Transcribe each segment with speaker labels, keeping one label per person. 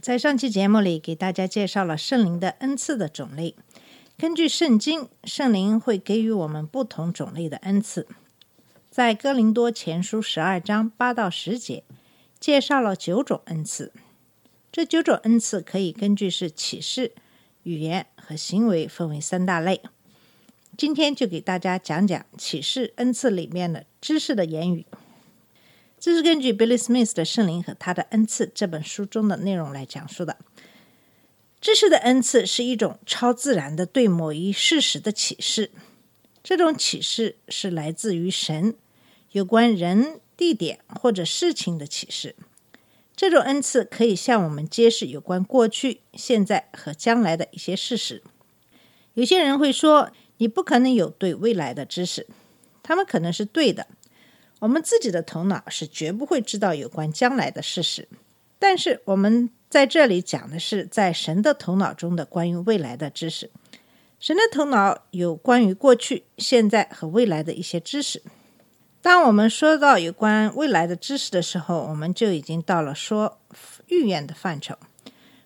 Speaker 1: 在上期节目里，给大家介绍了圣灵的恩赐的种类。根据圣经，圣灵会给予我们不同种类的恩赐。在哥林多前书十二章八到十节，介绍了九种恩赐。这九种恩赐可以根据是启示、语言和行为分为三大类。今天就给大家讲讲启示恩赐里面的知识的言语。这是根据 Billy Smith 的《圣灵和他的恩赐》这本书中的内容来讲述的。知识的恩赐是一种超自然的对某一事实的启示，这种启示是来自于神，有关人、地点或者事情的启示。这种恩赐可以向我们揭示有关过去、现在和将来的一些事实。有些人会说，你不可能有对未来的知识，他们可能是对的。我们自己的头脑是绝不会知道有关将来的事实，但是我们在这里讲的是在神的头脑中的关于未来的知识。神的头脑有关于过去、现在和未来的一些知识。当我们说到有关未来的知识的时候，我们就已经到了说预言的范畴。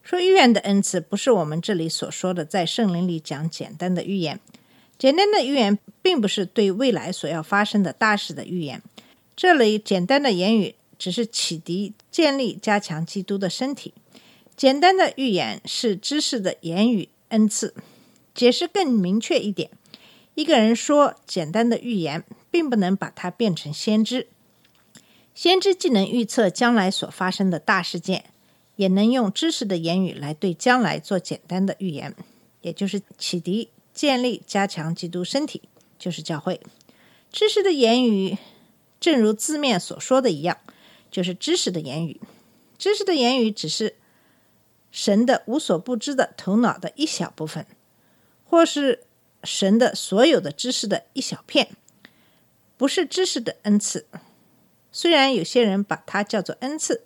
Speaker 1: 说预言的恩赐不是我们这里所说的在圣灵里讲简单的预言。简单的预言并不是对未来所要发生的大事的预言。这里简单的言语只是启迪、建立、加强基督的身体。简单的预言是知识的言语恩赐。解释更明确一点，一个人说简单的预言，并不能把它变成先知。先知既能预测将来所发生的大事件，也能用知识的言语来对将来做简单的预言，也就是启迪、建立、加强基督身体，就是教会。知识的言语。正如字面所说的一样，就是知识的言语。知识的言语只是神的无所不知的头脑的一小部分，或是神的所有的知识的一小片，不是知识的恩赐。虽然有些人把它叫做恩赐，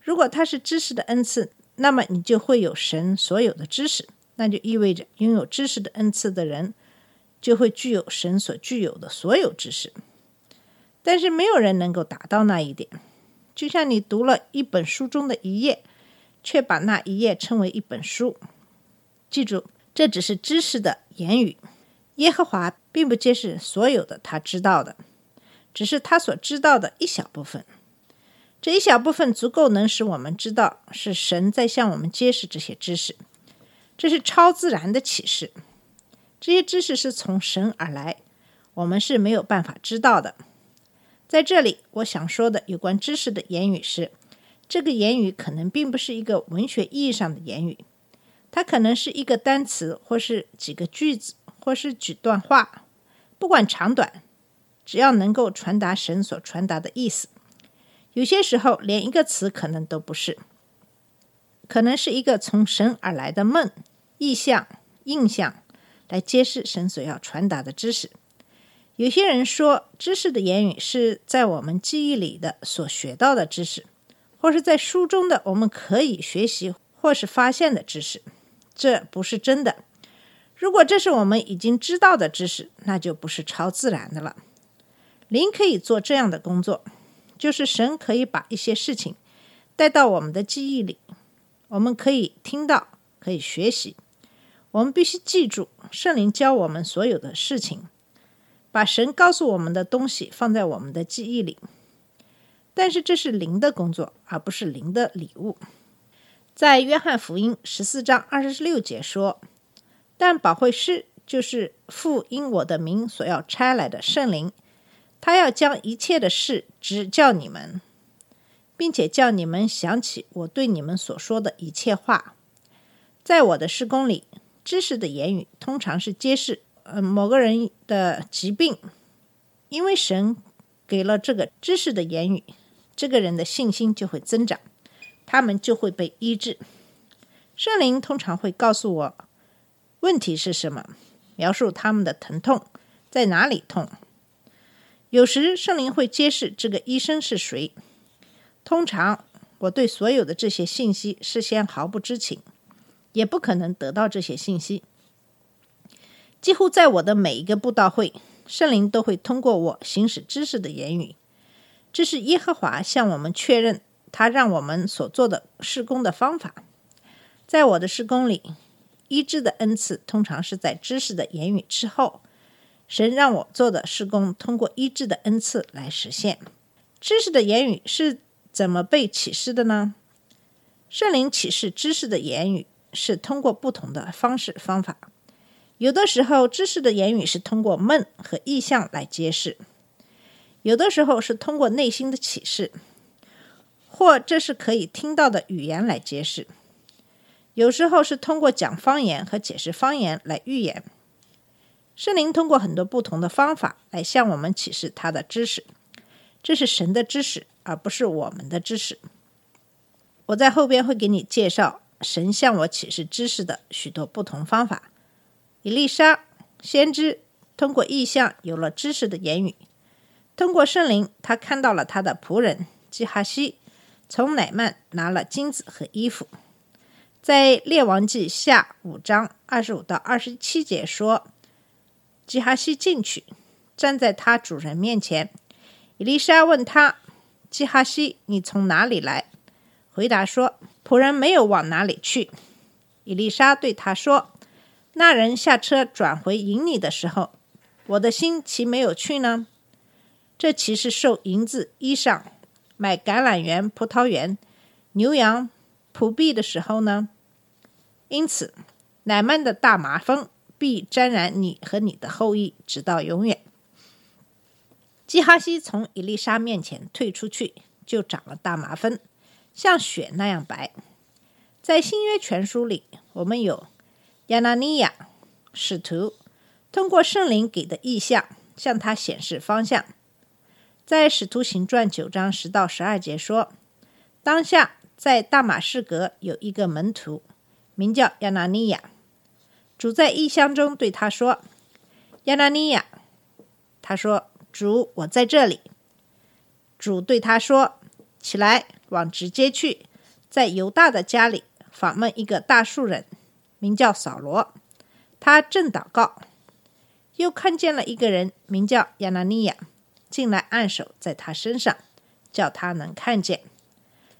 Speaker 1: 如果它是知识的恩赐，那么你就会有神所有的知识，那就意味着拥有知识的恩赐的人就会具有神所具有的所有知识。但是没有人能够达到那一点，就像你读了一本书中的一页，却把那一页称为一本书。记住，这只是知识的言语。耶和华并不揭示所有的他知道的，只是他所知道的一小部分。这一小部分足够能使我们知道是神在向我们揭示这些知识。这是超自然的启示，这些知识是从神而来，我们是没有办法知道的。在这里，我想说的有关知识的言语是，这个言语可能并不是一个文学意义上的言语，它可能是一个单词，或是几个句子，或是几段话，不管长短，只要能够传达神所传达的意思。有些时候，连一个词可能都不是，可能是一个从神而来的梦、意象、印象，来揭示神所要传达的知识。有些人说，知识的言语是在我们记忆里的所学到的知识，或是在书中的我们可以学习或是发现的知识。这不是真的。如果这是我们已经知道的知识，那就不是超自然的了。灵可以做这样的工作，就是神可以把一些事情带到我们的记忆里，我们可以听到，可以学习。我们必须记住，圣灵教我们所有的事情。把神告诉我们的东西放在我们的记忆里，但是这是灵的工作，而不是灵的礼物。在约翰福音十四章二十六节说：“但保惠师就是父因我的名所要差来的圣灵，他要将一切的事指教你们，并且叫你们想起我对你们所说的一切话。”在我的施工里，知识的言语通常是揭示。呃，某个人的疾病，因为神给了这个知识的言语，这个人的信心就会增长，他们就会被医治。圣灵通常会告诉我问题是什么，描述他们的疼痛在哪里痛。有时圣灵会揭示这个医生是谁。通常我对所有的这些信息事先毫不知情，也不可能得到这些信息。几乎在我的每一个布道会，圣灵都会通过我行使知识的言语。这是耶和华向我们确认他让我们所做的施工的方法。在我的施工里，医治的恩赐通常是在知识的言语之后。神让我做的施工，通过医治的恩赐来实现。知识的言语是怎么被启示的呢？圣灵启示知识的言语是通过不同的方式方法。有的时候，知识的言语是通过梦和意象来揭示；有的时候是通过内心的启示，或这是可以听到的语言来揭示；有时候是通过讲方言和解释方言来预言。圣灵通过很多不同的方法来向我们启示他的知识，这是神的知识，而不是我们的知识。我在后边会给你介绍神向我启示知识的许多不同方法。伊丽莎先知通过意象有了知识的言语，通过圣灵，他看到了他的仆人基哈西从乃曼拿了金子和衣服。在列王记下五章二十五到二十七节说。基哈西进去，站在他主人面前。伊丽莎问他：“基哈西，你从哪里来？”回答说：“仆人没有往哪里去。”伊丽莎对他说：“那人下车转回营里的时候，我的心岂没有去呢？这岂是受银子、衣裳、买橄榄园、葡萄园、牛羊、仆婢的时候呢？因此，乃曼的大麻风。”必沾染你和你的后裔，直到永远。基哈西从伊丽莎面前退出去，就长了大麻风，像雪那样白。在新约全书里，我们有亚拿尼亚使徒通过圣灵给的意象，向他显示方向。在使徒行传九章十到十二节说，当下在大马士革有一个门徒，名叫亚拿尼亚。主在异乡中对他说：“亚拿尼亚。”他说：“主，我在这里。”主对他说：“起来，往直接去，在犹大的家里访问一个大树人，名叫扫罗。他正祷告，又看见了一个人，名叫亚拿尼亚，进来按手在他身上，叫他能看见。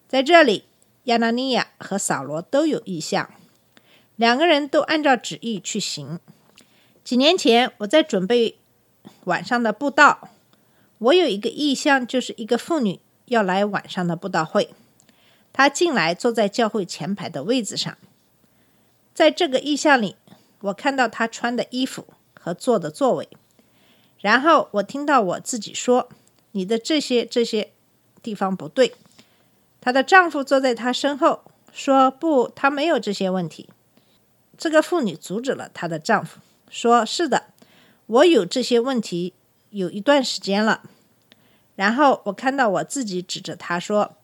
Speaker 1: 在这里，亚拿尼亚和扫罗都有意象。”两个人都按照旨意去行。几年前，我在准备晚上的布道，我有一个意向，就是一个妇女要来晚上的布道会。她进来，坐在教会前排的位子上。在这个意象里，我看到她穿的衣服和坐的座位。然后我听到我自己说：“你的这些这些地方不对。”她的丈夫坐在她身后说：“不，她没有这些问题。”这个妇女阻止了她的丈夫，说：“是的，我有这些问题有一段时间了。”然后我看到我自己指着她说：“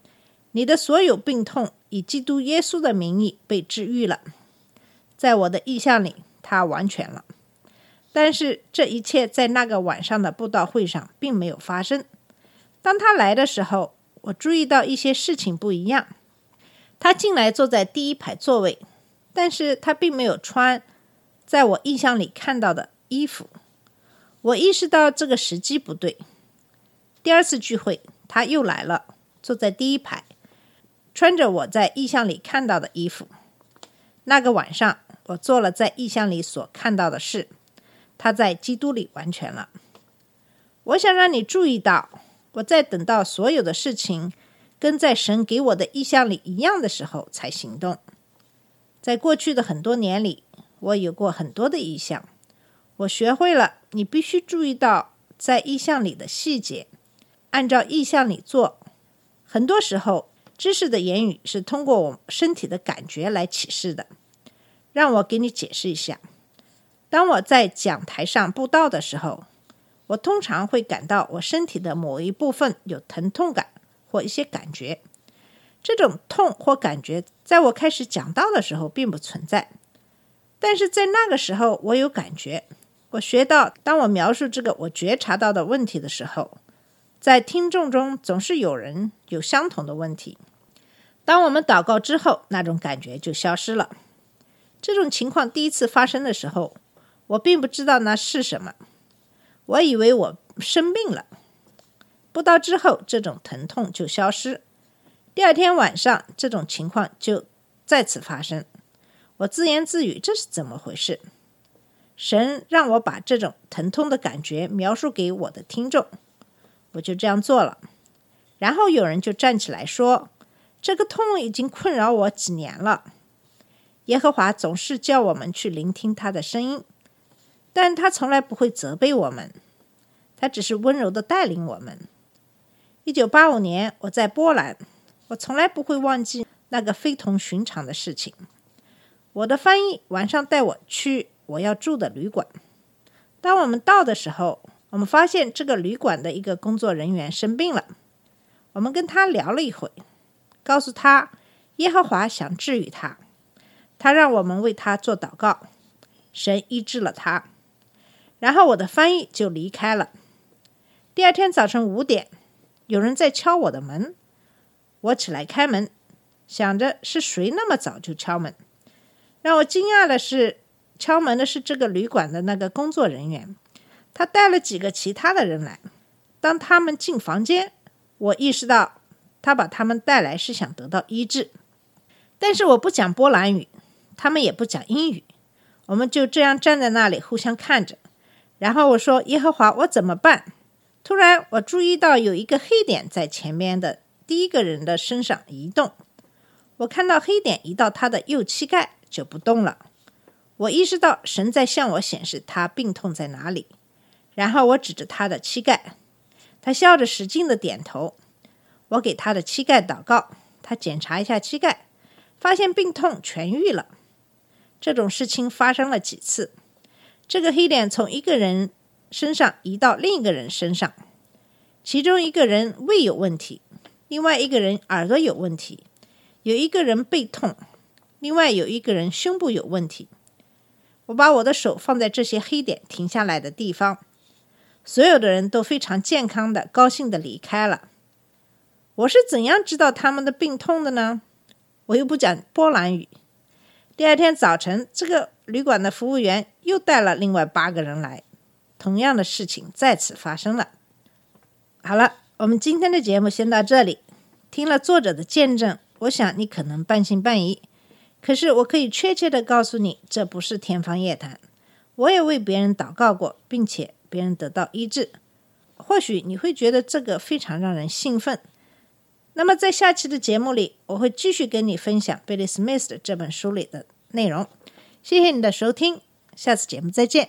Speaker 1: 你的所有病痛以基督耶稣的名义被治愈了。”在我的意象里，他完全了。但是这一切在那个晚上的布道会上并没有发生。当他来的时候，我注意到一些事情不一样。他进来坐在第一排座位。但是他并没有穿在我印象里看到的衣服，我意识到这个时机不对。第二次聚会，他又来了，坐在第一排，穿着我在意象里看到的衣服。那个晚上，我做了在意象里所看到的事。他在基督里完全了。我想让你注意到，我在等到所有的事情跟在神给我的意象里一样的时候才行动。在过去的很多年里，我有过很多的意象。我学会了，你必须注意到在意象里的细节，按照意象里做。很多时候，知识的言语是通过我身体的感觉来启示的。让我给你解释一下：当我在讲台上布道的时候，我通常会感到我身体的某一部分有疼痛感或一些感觉。这种痛或感觉，在我开始讲道的时候并不存在，但是在那个时候我有感觉。我学到，当我描述这个我觉察到的问题的时候，在听众中总是有人有相同的问题。当我们祷告之后，那种感觉就消失了。这种情况第一次发生的时候，我并不知道那是什么，我以为我生病了。不到之后，这种疼痛就消失。第二天晚上，这种情况就再次发生。我自言自语：“这是怎么回事？”神让我把这种疼痛的感觉描述给我的听众，我就这样做了。然后有人就站起来说：“这个痛已经困扰我几年了。”耶和华总是叫我们去聆听他的声音，但他从来不会责备我们，他只是温柔的带领我们。一九八五年，我在波兰。我从来不会忘记那个非同寻常的事情。我的翻译晚上带我去我要住的旅馆。当我们到的时候，我们发现这个旅馆的一个工作人员生病了。我们跟他聊了一会，告诉他耶和华想治愈他，他让我们为他做祷告，神医治了他。然后我的翻译就离开了。第二天早晨五点，有人在敲我的门。我起来开门，想着是谁那么早就敲门。让我惊讶的是，敲门的是这个旅馆的那个工作人员，他带了几个其他的人来。当他们进房间，我意识到他把他们带来是想得到医治。但是我不讲波兰语，他们也不讲英语，我们就这样站在那里互相看着。然后我说：“耶和华，我怎么办？”突然，我注意到有一个黑点在前面的。第一个人的身上移动，我看到黑点移到他的右膝盖就不动了。我意识到神在向我显示他病痛在哪里，然后我指着他的膝盖，他笑着使劲的点头。我给他的膝盖祷告，他检查一下膝盖，发现病痛痊愈了。这种事情发生了几次，这个黑点从一个人身上移到另一个人身上，其中一个人胃有问题。另外一个人耳朵有问题，有一个人背痛，另外有一个人胸部有问题。我把我的手放在这些黑点停下来的地方，所有的人都非常健康的、高兴的离开了。我是怎样知道他们的病痛的呢？我又不讲波兰语。第二天早晨，这个旅馆的服务员又带了另外八个人来，同样的事情再次发生了。好了。我们今天的节目先到这里。听了作者的见证，我想你可能半信半疑。可是我可以确切的告诉你，这不是天方夜谭。我也为别人祷告过，并且别人得到医治。或许你会觉得这个非常让人兴奋。那么在下期的节目里，我会继续跟你分享《Billy Smith》的这本书里的内容。谢谢你的收听，下次节目再见。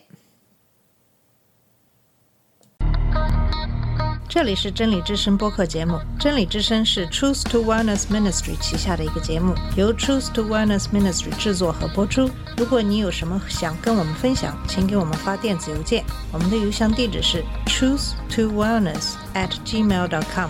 Speaker 1: 这里是真理之声播客节目。真理之声是 Truth to Wellness Ministry 旗下的一个节目，由 Truth to Wellness Ministry 制作和播出。如果你有什么想跟我们分享，请给我们发电子邮件，我们的邮箱地址是 truth to wellness at gmail dot com。